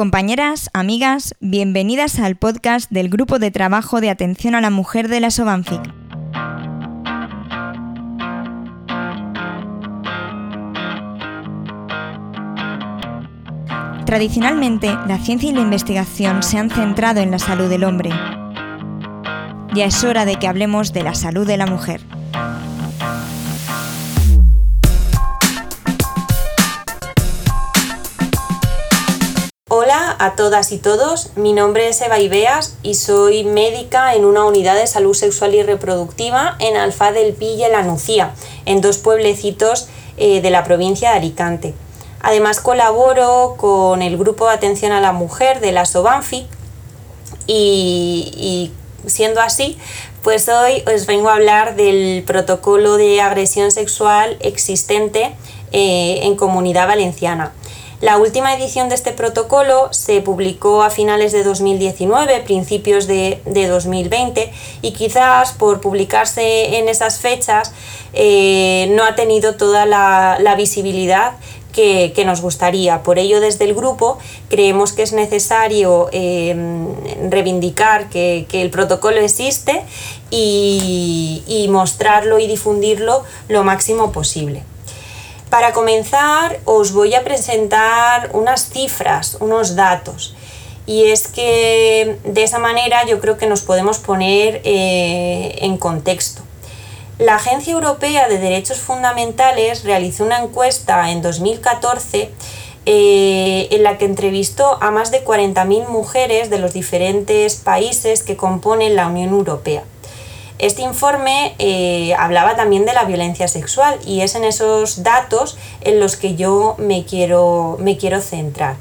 Compañeras, amigas, bienvenidas al podcast del Grupo de Trabajo de Atención a la Mujer de la Sobanfic. Tradicionalmente, la ciencia y la investigación se han centrado en la salud del hombre. Ya es hora de que hablemos de la salud de la mujer. A todas y todos, mi nombre es Eva Ibeas y soy médica en una unidad de salud sexual y reproductiva en Alfa del Pi y La Nucía, en dos pueblecitos eh, de la provincia de Alicante. Además colaboro con el grupo de atención a la mujer de la Sobanfi y, siendo así, pues hoy os vengo a hablar del protocolo de agresión sexual existente eh, en comunidad valenciana. La última edición de este protocolo se publicó a finales de 2019, principios de, 2020 y quizás por publicarse en esas fechas eh, no ha tenido toda la, visibilidad que, nos gustaría. Por ello, desde el grupo creemos que es necesario eh, reivindicar que, el protocolo existe y mostrarlo y difundirlo lo máximo posible. Para comenzar, os voy a presentar unas cifras, unos datos. Y es que de esa manera yo creo que nos podemos poner eh, en contexto. La Agencia Europea de Derechos Fundamentales realizó una encuesta en 2014 eh, en la que entrevistó a más de 40.000 mujeres de los diferentes países que componen la Unión Europea. Este informe eh, hablaba también de la violencia sexual y es en esos datos en los que yo me quiero, me quiero centrar.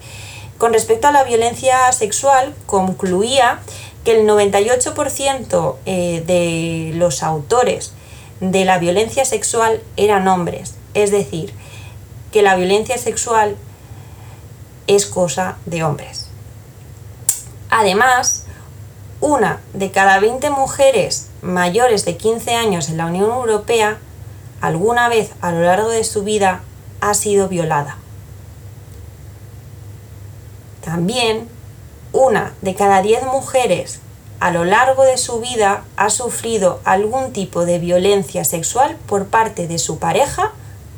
Con respecto a la violencia sexual, concluía que el 98% eh, de los autores de la violencia sexual eran hombres, es decir, que la violencia sexual es cosa de hombres. Además, una de cada 20 mujeres mayores de 15 años en la Unión Europea alguna vez a lo largo de su vida ha sido violada. También una de cada 10 mujeres a lo largo de su vida ha sufrido algún tipo de violencia sexual por parte de su pareja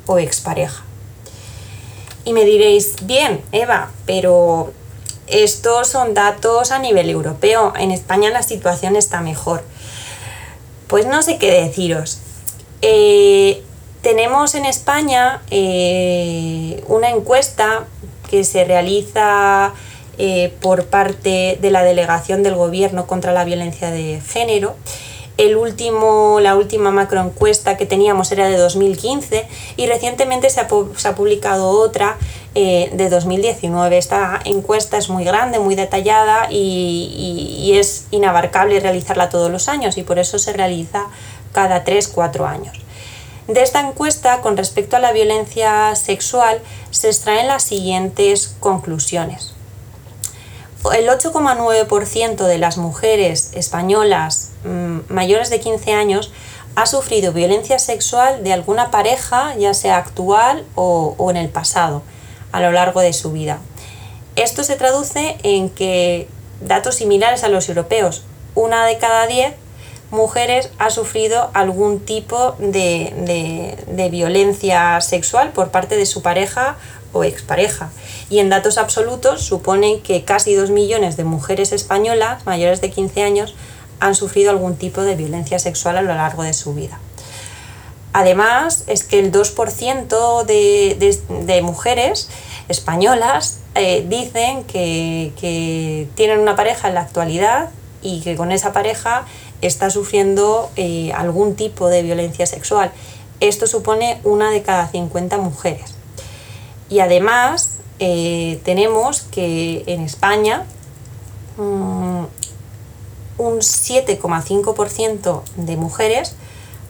o expareja. Y me diréis, bien, Eva, pero estos son datos a nivel europeo. En España la situación está mejor. Pues no sé qué deciros. Eh, tenemos en España eh, una encuesta que se realiza eh, por parte de la Delegación del Gobierno contra la Violencia de Género. El último, la última macroencuesta que teníamos era de 2015 y recientemente se ha, publicado otra de 2019. Esta encuesta es muy grande, muy detallada y, es inabarcable realizarla todos los años y por eso se realiza cada 3-4 años. De esta encuesta, con respecto a la violencia sexual, se extraen las siguientes conclusiones. El 8,9% de las mujeres españolas mm, mayores de 15 años ha sufrido violencia sexual de alguna pareja, ya sea actual o, en el pasado a lo largo de su vida. Esto se traduce en que datos similares a los europeos, una de cada diez mujeres ha sufrido algún tipo de, de, violencia sexual por parte de su pareja o expareja. Y en datos absolutos suponen que casi dos millones de mujeres españolas mayores de 15 años han sufrido algún tipo de violencia sexual a lo largo de su vida. Además, es que el 2% de, mujeres españolas eh, dicen que, tienen una pareja en la actualidad y que con esa pareja está sufriendo eh, algún tipo de violencia sexual. Esto supone una de cada 50 mujeres. Y además eh, tenemos que en España mm, un 7,5% de mujeres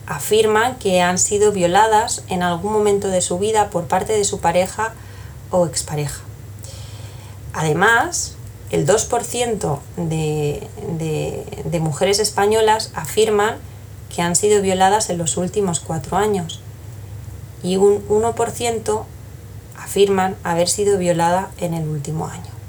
afirman que han sido violadas en algún momento de su vida por parte de su pareja o expareja. Además, el 2% de, de, mujeres españolas afirman que han sido violadas en los últimos cuatro años y un 1% afirman haber sido violada en el último año.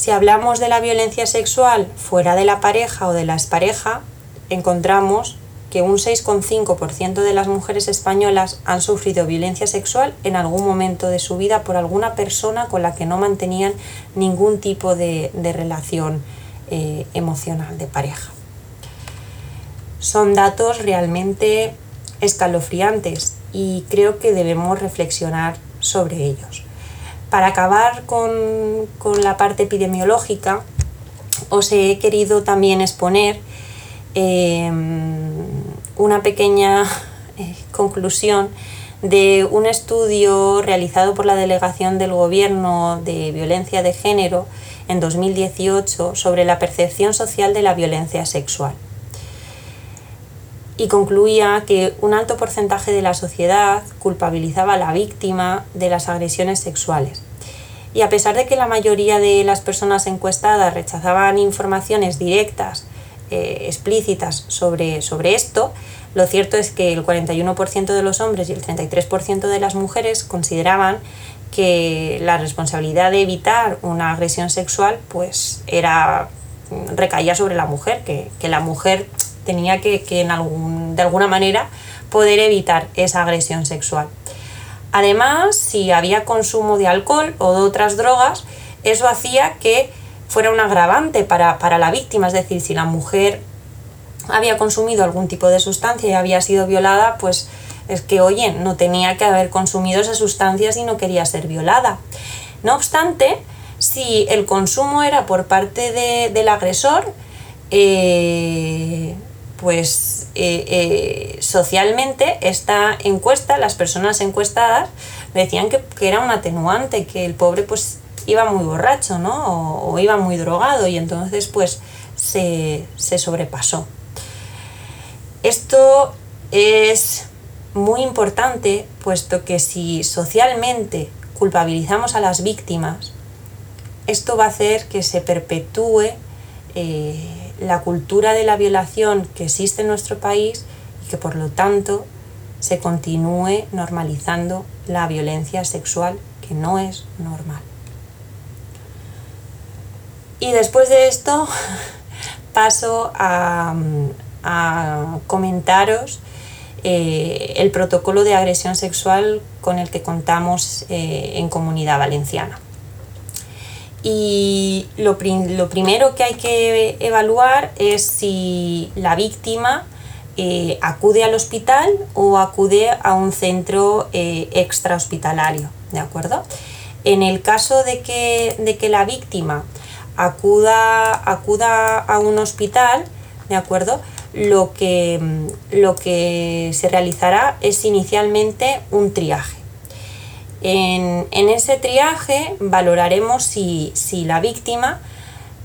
Si hablamos de la violencia sexual fuera de la pareja o de la expareja, encontramos que un 6,5% de las mujeres españolas han sufrido violencia sexual en algún momento de su vida por alguna persona con la que no mantenían ningún tipo de, relación eh, emocional de pareja. Son datos realmente escalofriantes y creo que debemos reflexionar sobre ellos. Para acabar con, la parte epidemiológica, os he querido también exponer em, una pequeña eh, conclusión de un estudio realizado por la Delegación del Gobierno de Violencia de Género en 2018 sobre la percepción social de la violencia sexual. Y concluía que un alto porcentaje de la sociedad culpabilizaba a la víctima de las agresiones sexuales. Y a pesar de que la mayoría de las personas encuestadas rechazaban informaciones directas eh, explícitas sobre, sobre esto, lo cierto es que el 41% de los hombres y el 33% de las mujeres consideraban que la responsabilidad de evitar una agresión sexual pues era recaía sobre la mujer, que, la mujer tenía que, en algún, de alguna manera poder evitar esa agresión sexual. Además, si había consumo de alcohol o de otras drogas, eso hacía que fuera un agravante para, la víctima, es decir, si la mujer había consumido algún tipo de sustancia y había sido violada, pues es que, oye, no tenía que haber consumido esa sustancia si no quería ser violada. No obstante, si el consumo era por parte del agresor, eh, pues eh, eh, socialmente esta encuesta, las personas encuestadas decían que, que, era un atenuante, que el pobre pues iba muy borracho, ¿no? O, iba muy drogado y entonces pues se, sobrepasó. Esto es muy importante puesto que si socialmente culpabilizamos a las víctimas, esto va a hacer que se perpetúe eh, la cultura de la violación que existe en nuestro país y que por lo tanto se continúe normalizando la violencia sexual que no es normal. Y después de esto paso a, comentaros eh, el protocolo de agresión sexual con el que contamos eh, en Comunidad Valenciana. Y lo, primero que hay que evaluar es si la víctima eh, acude al hospital o acude a un centro extrahospitalario, ¿de acuerdo? En el caso de que, de que la víctima acuda, acuda a un hospital, ¿de acuerdo? Lo que, lo que se realizará es inicialmente un triaje. En, ese triaje valoraremos si, la víctima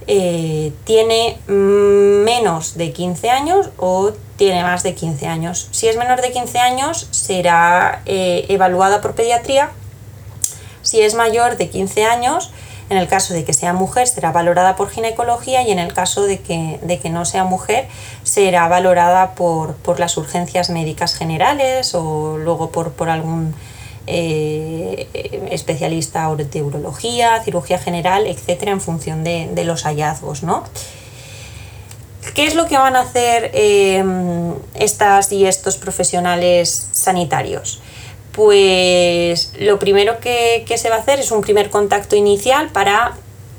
eh, tiene menos de 15 años o tiene más de 15 años. Si es menor de 15 años, será eh, evaluada por pediatría. Si es mayor de 15 años, en el caso de que sea mujer será valorada por ginecología y en el caso de que, de que no sea mujer será valorada por, las urgencias médicas generales o luego por, algún eh, especialista de urología, cirugía general, etcétera, en función de, los hallazgos. ¿no? ¿Qué es lo que van a hacer eh, estas y estos profesionales sanitarios? pues lo primero que, se va a hacer es un primer contacto inicial para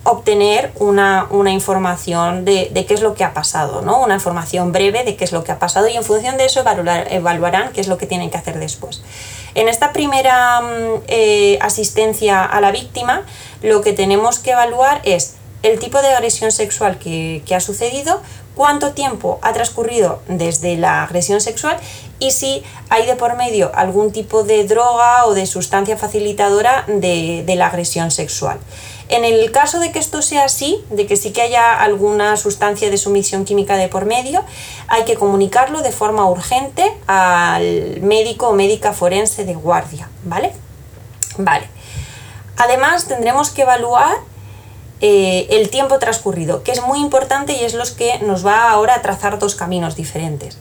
obtener una, información de, qué es lo que ha pasado, ¿no? una información breve de qué es lo que ha pasado y en función de eso evaluarán qué es lo que tienen que hacer después. En esta primera mm, eh, asistencia a la víctima, lo que tenemos que evaluar es el tipo de agresión sexual que, que ha sucedido, cuánto tiempo ha transcurrido desde la agresión sexual y si hay de por medio algún tipo de droga o de sustancia facilitadora de, la agresión sexual. En el caso de que esto sea así, de que sí que haya alguna sustancia de sumisión química de por medio, hay que comunicarlo de forma urgente al médico o médica forense de guardia, ¿vale? Vale. Además, tendremos que evaluar eh, el tiempo transcurrido, que es muy importante y es lo que nos va ahora a trazar dos caminos diferentes.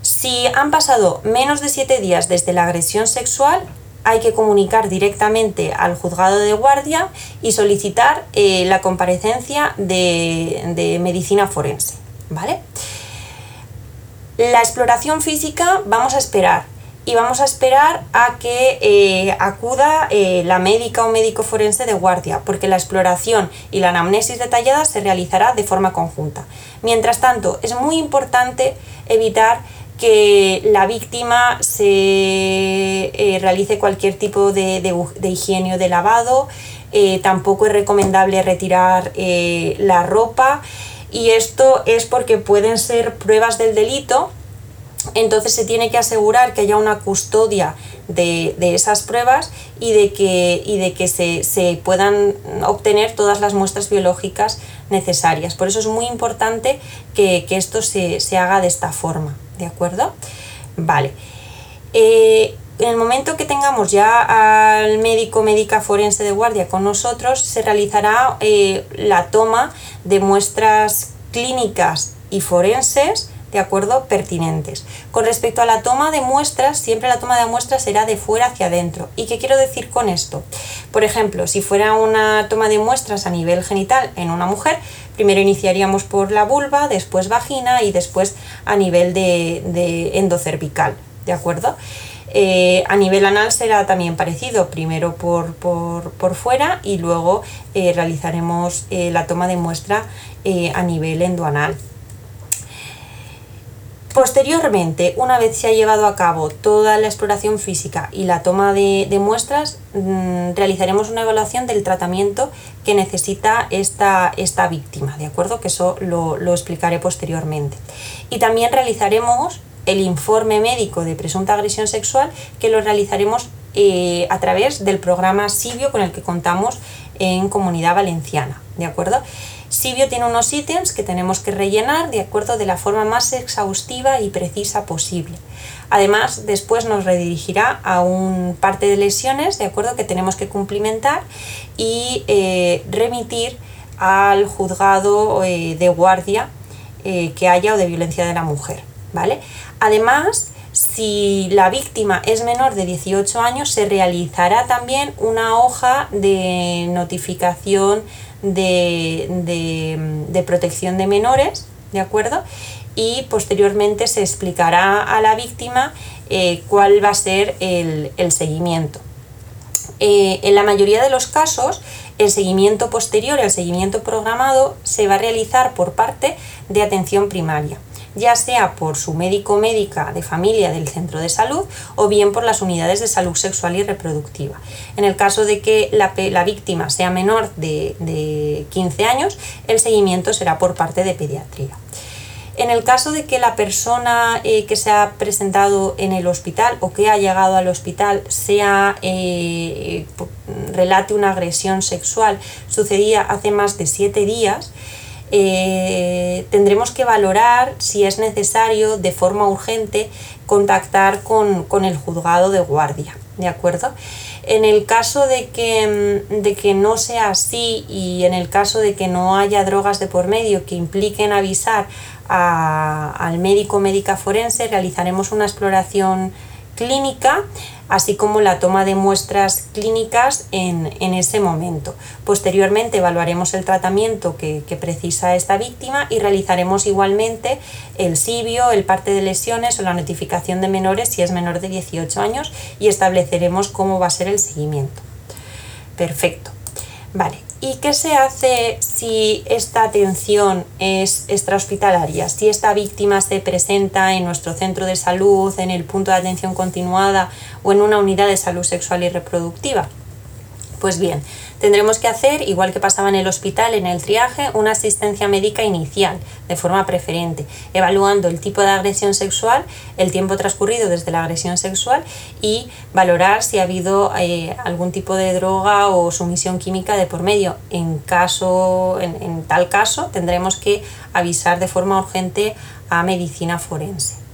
Si han pasado menos de siete días desde la agresión sexual, hay que comunicar directamente al juzgado de guardia y solicitar eh, la comparecencia de, medicina forense. ¿vale? La exploración física vamos a esperar y vamos a esperar a que eh, acuda eh, la médica o médico forense de guardia, porque la exploración y la anamnesis detallada se realizará de forma conjunta. Mientras tanto, es muy importante evitar que la víctima se eh, realice cualquier tipo de, higiene o de lavado, eh, tampoco es recomendable retirar eh, la ropa y esto es porque pueden ser pruebas del delito, entonces se tiene que asegurar que haya una custodia de, esas pruebas y de que, y de que se, puedan obtener todas las muestras biológicas necesarias. Por eso es muy importante que, esto se, se haga de esta forma. ¿De acuerdo? Vale. Eh, en el momento que tengamos ya al médico médica forense de guardia con nosotros, se realizará eh, la toma de muestras clínicas y forenses de acuerdo pertinentes. Con respecto a la toma de muestras, siempre la toma de muestras será de fuera hacia adentro. ¿Y qué quiero decir con esto? Por ejemplo, si fuera una toma de muestras a nivel genital en una mujer, Primero iniciaríamos por la vulva, después vagina y después a nivel de, endocervical, ¿de acuerdo? Eh, a nivel anal será también parecido, primero por, por, fuera y luego eh, realizaremos eh, la toma de muestra a nivel endoanal. Posteriormente, una vez se ha llevado a cabo toda la exploración física y la toma de, muestras, mm, realizaremos una evaluación del tratamiento que necesita esta, esta víctima, ¿de acuerdo? Que eso lo, explicaré posteriormente. Y también realizaremos el informe médico de presunta agresión sexual que lo realizaremos eh, a través del programa Sibio con el que contamos en Comunidad Valenciana, ¿de acuerdo? Sibio tiene unos ítems que tenemos que rellenar de acuerdo de la forma más exhaustiva y precisa posible. Además, después nos redirigirá a un parte de lesiones, de acuerdo, que tenemos que cumplimentar y eh, remitir al juzgado eh, de guardia eh, que haya o de violencia de la mujer, ¿vale? Además, si la víctima es menor de 18 años, se realizará también una hoja de notificación de, protección de menores, ¿de acuerdo? Y posteriormente se explicará a la víctima eh, cuál va a ser el, seguimiento. Eh, en la mayoría de los casos, el seguimiento posterior, el seguimiento programado, se va a realizar por parte de atención primaria ya sea por su médico o médica de familia del centro de salud o bien por las unidades de salud sexual y reproductiva. En el caso de que la, víctima sea menor de, 15 años, el seguimiento será por parte de pediatría. En el caso de que la persona eh, que se ha presentado en el hospital o que ha llegado al hospital sea eh, relate una agresión sexual sucedía hace más de 7 días, eh, tendremos que valorar si es necesario de forma urgente contactar con, el juzgado de guardia, ¿de acuerdo? En el caso de que, mm, de que no sea así y en el caso de que no haya drogas de por medio que impliquen avisar al médico médica forense, realizaremos una exploración clínica así como la toma de muestras clínicas en, ese momento. Posteriormente evaluaremos el tratamiento que, precisa esta víctima y realizaremos igualmente el SIBIO, el parte de lesiones o la notificación de menores si es menor de 18 años y estableceremos cómo va a ser el seguimiento. Perfecto. Vale, ¿Y qué se hace si esta atención es extrahospitalaria? Si esta víctima se presenta en nuestro centro de salud, en el punto de atención continuada o en una unidad de salud sexual y reproductiva. Pues bien, tendremos que hacer, igual que pasaba en el hospital, en el triaje, una asistencia médica inicial, de forma preferente, evaluando el tipo de agresión sexual, el tiempo transcurrido desde la agresión sexual y valorar si ha habido eh, algún tipo de droga o sumisión química de por medio. En, caso, en tal caso, tendremos que avisar de forma urgente a medicina forense.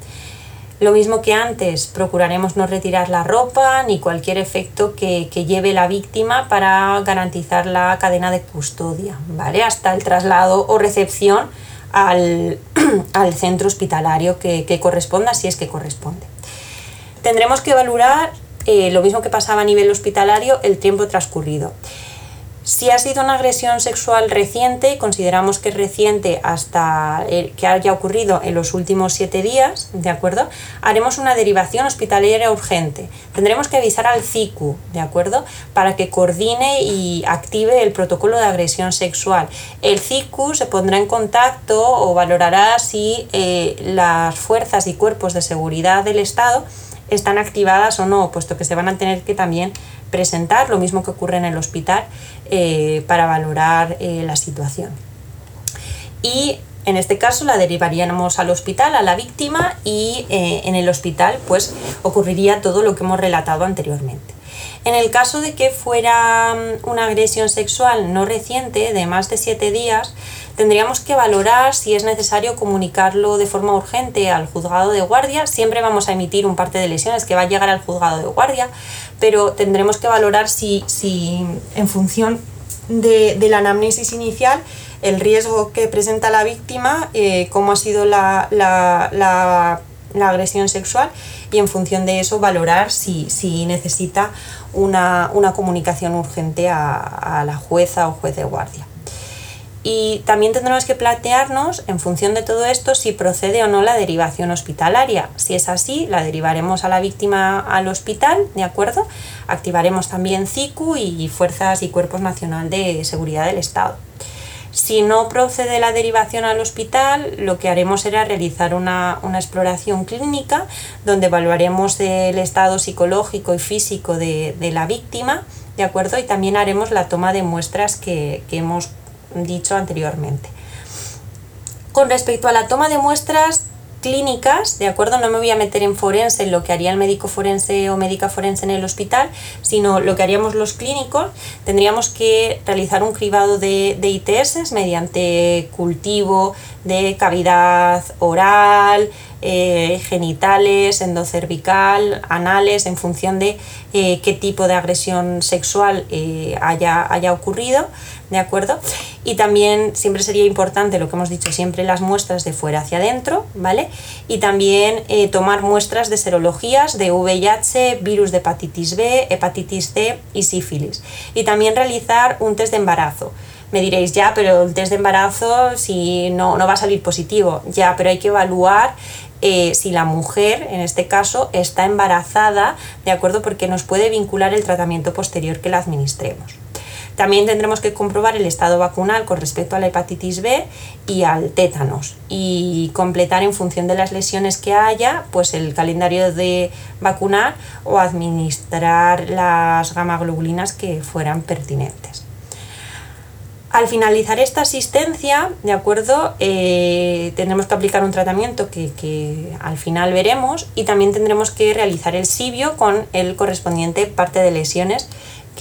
Lo mismo que antes, procuraremos no retirar la ropa ni cualquier efecto que, lleve la víctima para garantizar la cadena de custodia, ¿vale? Hasta el traslado o recepción al, centro hospitalario que, corresponda, si es que corresponde. Tendremos que valorar eh, lo mismo que pasaba a nivel hospitalario, el tiempo transcurrido. Si ha sido una agresión sexual reciente, consideramos que es reciente hasta que haya ocurrido en los últimos siete días, ¿de acuerdo? Haremos una derivación hospitalaria urgente. Tendremos que avisar al CICU, ¿de acuerdo? Para que coordine y active el protocolo de agresión sexual. El CICU se pondrá en contacto o valorará si eh, las fuerzas y cuerpos de seguridad del Estado están activadas o no, puesto que se van a tener que también presentar, lo mismo que ocurre en el hospital, eh, para valorar eh, la situación. Y en este caso la derivaríamos al hospital, a la víctima, y eh, en el hospital pues ocurriría todo lo que hemos relatado anteriormente. En el caso de que fuera mm, una agresión sexual no reciente, de más de siete días, tendríamos que valorar si es necesario comunicarlo de forma urgente al juzgado de guardia. Siempre vamos a emitir un parte de lesiones que va a llegar al juzgado de guardia, pero tendremos que valorar si, si en función de, la anamnesis inicial, el riesgo que presenta la víctima, eh, cómo ha sido la, agresión sexual y en función de eso valorar si, necesita una, comunicación urgente a la jueza o juez de guardia. Y también tendremos que plantearnos, en función de todo esto, si procede o no la derivación hospitalaria. Si es así, la derivaremos a la víctima al hospital, ¿de acuerdo? Activaremos también CICU y Fuerzas y Cuerpos Nacional de Seguridad del Estado. Si no procede la derivación al hospital, lo que haremos será realizar una, exploración clínica donde evaluaremos el estado psicológico y físico de, la víctima, ¿de acuerdo? Y también haremos la toma de muestras que, que hemos dicho anteriormente. Con respecto a la toma de muestras clínicas, ¿de acuerdo? No me voy a meter en forense, en lo que haría el médico forense o médica forense en el hospital, sino lo que haríamos los clínicos, tendríamos que realizar un cribado de, de ITS mediante cultivo de cavidad oral, eh, genitales, endocervical, anales, en función de eh, qué tipo de agresión sexual eh, haya, haya ocurrido, ¿de acuerdo? Y también siempre sería importante, lo que hemos dicho siempre, las muestras de fuera hacia adentro, ¿vale? Y también tomar muestras de serologías de VIH, virus de hepatitis B, hepatitis C y sífilis. Y también realizar un test de embarazo me diréis, ya, pero el test de embarazo si no, no va a salir positivo, ya, pero hay que evaluar eh, si la mujer, en este caso, está embarazada, ¿de acuerdo? Porque nos puede vincular el tratamiento posterior que la administremos. También tendremos que comprobar el estado vacunal con respecto a la hepatitis B y al tétanos y completar en función de las lesiones que haya pues el calendario de vacunar o administrar las gamaglobulinas que fueran pertinentes. Al finalizar esta asistencia, ¿de acuerdo? Eh, tendremos que aplicar un tratamiento que, al final veremos y también tendremos que realizar el SIBIO con el correspondiente parte de lesiones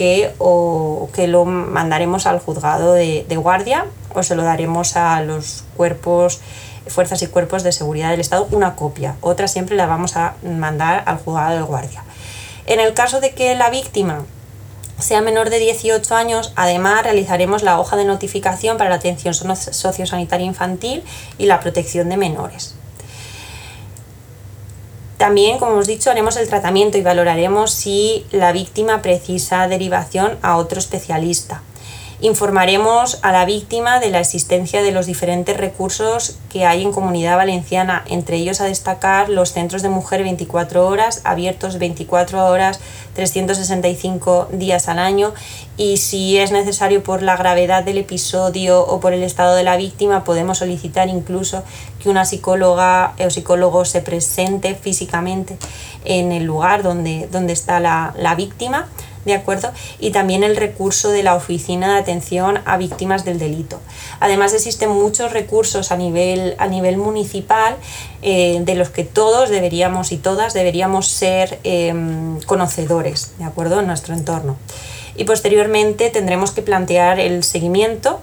que, o, que lo mandaremos al juzgado de, de guardia o se lo daremos a los cuerpos fuerzas y cuerpos de seguridad del Estado una copia, otra siempre la vamos a mandar al juzgado de guardia. En el caso de que la víctima sea menor de 18 años, además realizaremos la hoja de notificación para la atención sociosanitaria infantil y la protección de menores. También, como hemos dicho, haremos el tratamiento y valoraremos si la víctima precisa derivación a otro especialista. Informaremos a la víctima de la existencia de los diferentes recursos que hay en Comunidad Valenciana, entre ellos a destacar los centros de mujer 24 horas, abiertos 24 horas, 365 días al año y si es necesario por la gravedad del episodio o por el estado de la víctima, podemos solicitar incluso que una psicóloga o psicólogo se presente físicamente en el lugar donde, donde está la, la víctima ¿de acuerdo? Y también el recurso de la Oficina de Atención a Víctimas del Delito. Además existen muchos recursos a nivel, a nivel municipal eh, de los que todos deberíamos y todas deberíamos ser em, conocedores, ¿de acuerdo? En nuestro entorno y posteriormente tendremos que plantear el seguimiento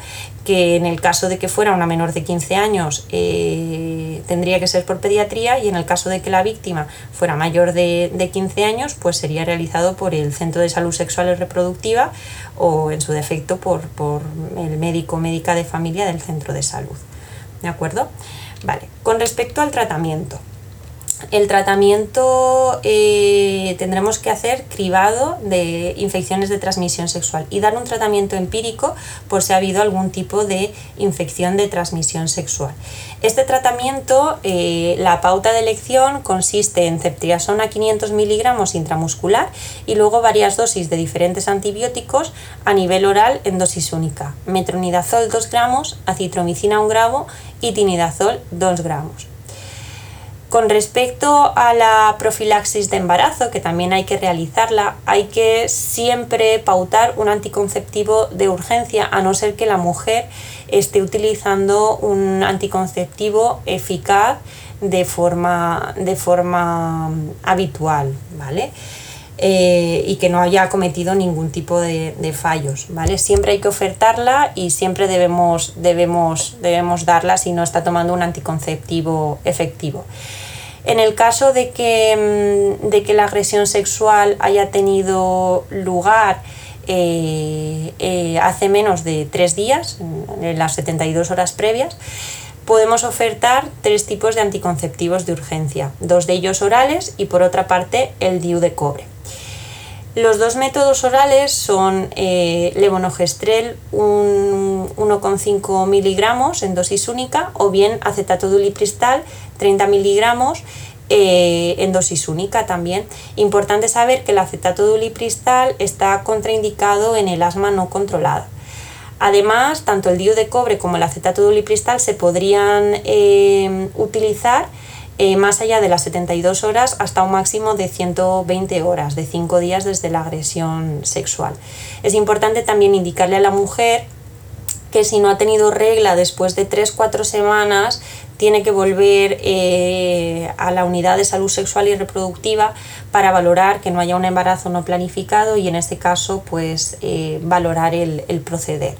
que en el caso de que fuera una menor de 15 años eh, tendría que ser por pediatría y en el caso de que la víctima fuera mayor de, de 15 años pues sería realizado por el Centro de Salud Sexual y Reproductiva o en su defecto por, por el médico o médica de familia del centro de salud. ¿De acuerdo? Vale, con respecto al tratamiento. El tratamiento eh, tendremos que hacer cribado de infecciones de transmisión sexual y dar un tratamiento empírico por si ha habido algún tipo de infección de transmisión sexual. Este tratamiento, eh, la pauta de elección consiste en ceftriaxona 500 miligramos intramuscular y luego varias dosis de diferentes antibióticos a nivel oral en dosis única, metronidazol 2 gramos, acitromicina 1 gramo y tinidazol 2 gramos. Con respecto a la profilaxis de embarazo, que también hay que realizarla, hay que siempre pautar un anticonceptivo de urgencia, a no ser que la mujer esté utilizando un anticonceptivo eficaz de forma, de forma mm, habitual, ¿vale? Eh, y que no haya cometido ningún tipo de, fallos, ¿vale? Siempre hay que ofertarla y siempre debemos, debemos, debemos darla si no está tomando un anticonceptivo efectivo. En el caso de que, mm, de que la agresión sexual haya tenido lugar eh, eh, hace menos de tres días, en las 72 horas previas, podemos ofertar tres tipos de anticonceptivos de urgencia, dos de ellos orales y por otra parte el DIU de cobre. Los dos métodos orales son eh, levonorgestrel 1,5 miligramos en dosis única o bien acetato de ulipristal 30 miligramos eh, en dosis única también. Importante saber que el acetato de ulipristal está contraindicado en el asma no controlada. Además, tanto el DIU de cobre como el acetato de ulipristal se podrían eh, utilizar eh, más allá de las 72 horas hasta un máximo de 120 horas, de 5 días desde la agresión sexual. Es importante también indicarle a la mujer que si no ha tenido regla después de 3-4 semanas, tiene que volver eh, a la unidad de salud sexual y reproductiva para valorar que no haya un embarazo no planificado y en este caso pues eh, valorar el proceder.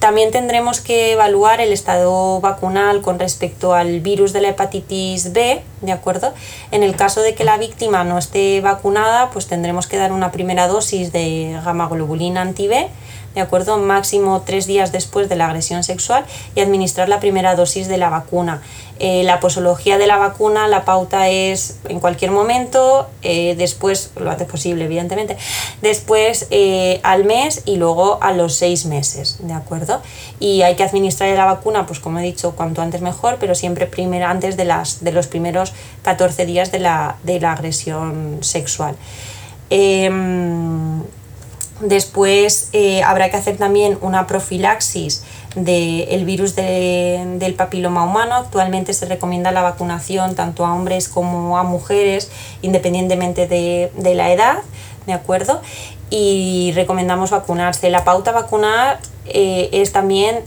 También tendremos que evaluar el estado vacunal con respecto al virus de la hepatitis B, ¿de acuerdo? En el caso de que la víctima no esté vacunada, pues tendremos que dar una primera dosis de gamma globulina anti-B ¿de acuerdo? Máximo tres días después de la agresión sexual y administrar la primera dosis de la vacuna. Eh, la posología de la vacuna, la pauta es en cualquier momento, eh, después, lo antes posible, evidentemente, después eh, al mes y luego a los seis meses, ¿de acuerdo? Y hay que administrar la vacuna, pues como he dicho, cuanto antes mejor, pero siempre primero, antes de, las, de los primeros 14 días de la, de la agresión sexual. Después eh, habrá que hacer también una profilaxis del virus del papiloma humano. Actualmente se recomienda la vacunación tanto a hombres como a mujeres, independientemente de, la edad, ¿de acuerdo? Y recomendamos vacunarse. La pauta vacunar eh, es también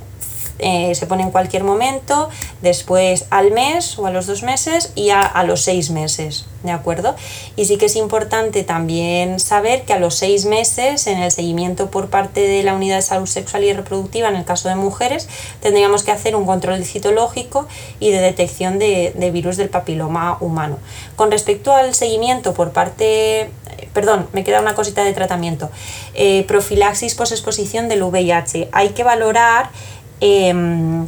eh, se pone en cualquier momento, después al mes o a los dos meses y a, los seis meses, ¿de acuerdo? Y sí que es importante también saber que a los seis meses, en el seguimiento por parte de la unidad de salud sexual y reproductiva, en el caso de mujeres, tendríamos que hacer un control citológico y de detección de, virus del papiloma humano. Con respecto al seguimiento por parte perdón, me queda una cosita de tratamiento. Eh, profilaxis posexposición del VIH. Hay que valorar Em,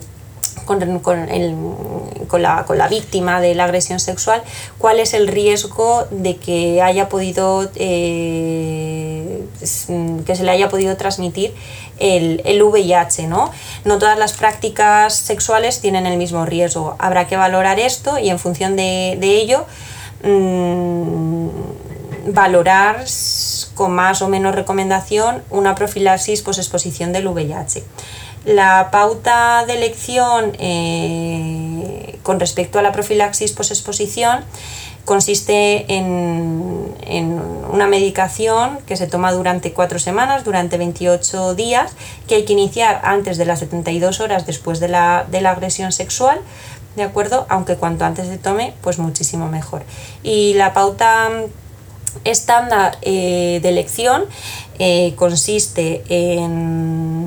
con, la, víctima de la agresión sexual, cuál es el riesgo de que haya podido eh, que se le haya podido transmitir el, VIH. ¿no? no todas las prácticas sexuales tienen el mismo riesgo. Habrá que valorar esto y en función de, ello mm, valorar con más o menos recomendación una profilaxis posexposición del VIH. La pauta de elección eh, con respecto a la profilaxis posexposición consiste en, una medicación que se toma durante cuatro semanas, durante 28 días, que hay que iniciar antes de las 72 horas después de la, agresión sexual, ¿de acuerdo? Aunque cuanto antes se tome, pues muchísimo mejor. Y la pauta estándar eh, de elección eh, consiste en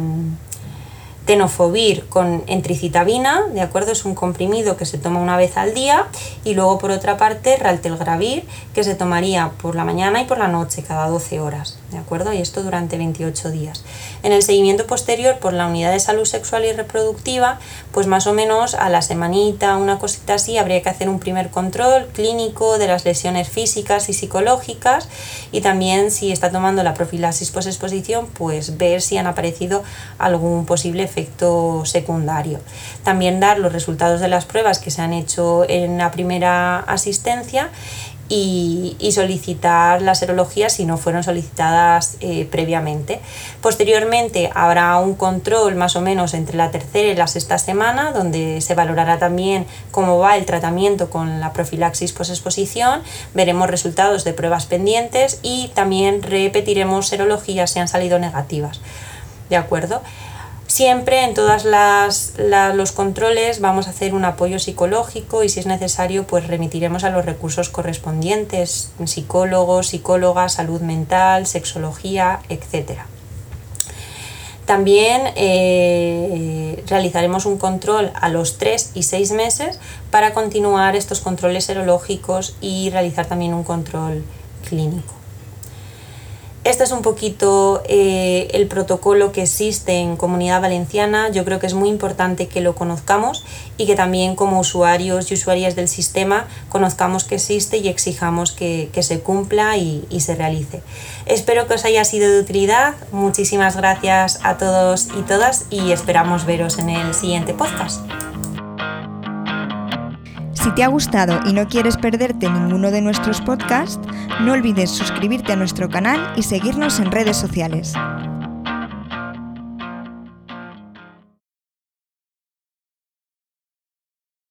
tenofovir con entricitabina, ¿de acuerdo? Es un comprimido que se toma una vez al día y luego por otra parte raltelgravir que se tomaría por la mañana y por la noche cada 12 horas. ¿De acuerdo? Y esto durante 28 días. En el seguimiento posterior por la unidad de salud sexual y reproductiva, pues más o menos a la semanita, una cosita así, habría que hacer un primer control clínico de las lesiones físicas y psicológicas y también si está tomando la profilaxis exposición pues ver si han aparecido algún posible efecto secundario. También dar los resultados de las pruebas que se han hecho en la primera asistencia y, solicitar la serología si no fueron solicitadas eh, previamente. Posteriormente habrá un control más o menos entre la tercera y la sexta semana donde se valorará también cómo va el tratamiento con la profilaxis posexposición, veremos resultados de pruebas pendientes y también repetiremos serologías si han salido negativas. ¿De acuerdo? Siempre en todos los controles vamos a hacer un apoyo psicológico y si es necesario pues remitiremos a los recursos correspondientes, psicólogos, psicólogas, salud mental, sexología, etc. También eh, realizaremos un control a los 3 y 6 meses para continuar estos controles serológicos y realizar también un control clínico. Este es un poquito eh, el protocolo que existe en Comunidad Valenciana. Yo creo que es muy importante que lo conozcamos y que también como usuarios y usuarias del sistema conozcamos que existe y exijamos que, se cumpla y, y se realice. Espero que os haya sido de utilidad. Muchísimas gracias a todos y todas y esperamos veros en el siguiente podcast. Si te ha gustado y no quieres perderte ninguno de nuestros podcasts, no olvides suscribirte a nuestro canal y seguirnos en redes sociales.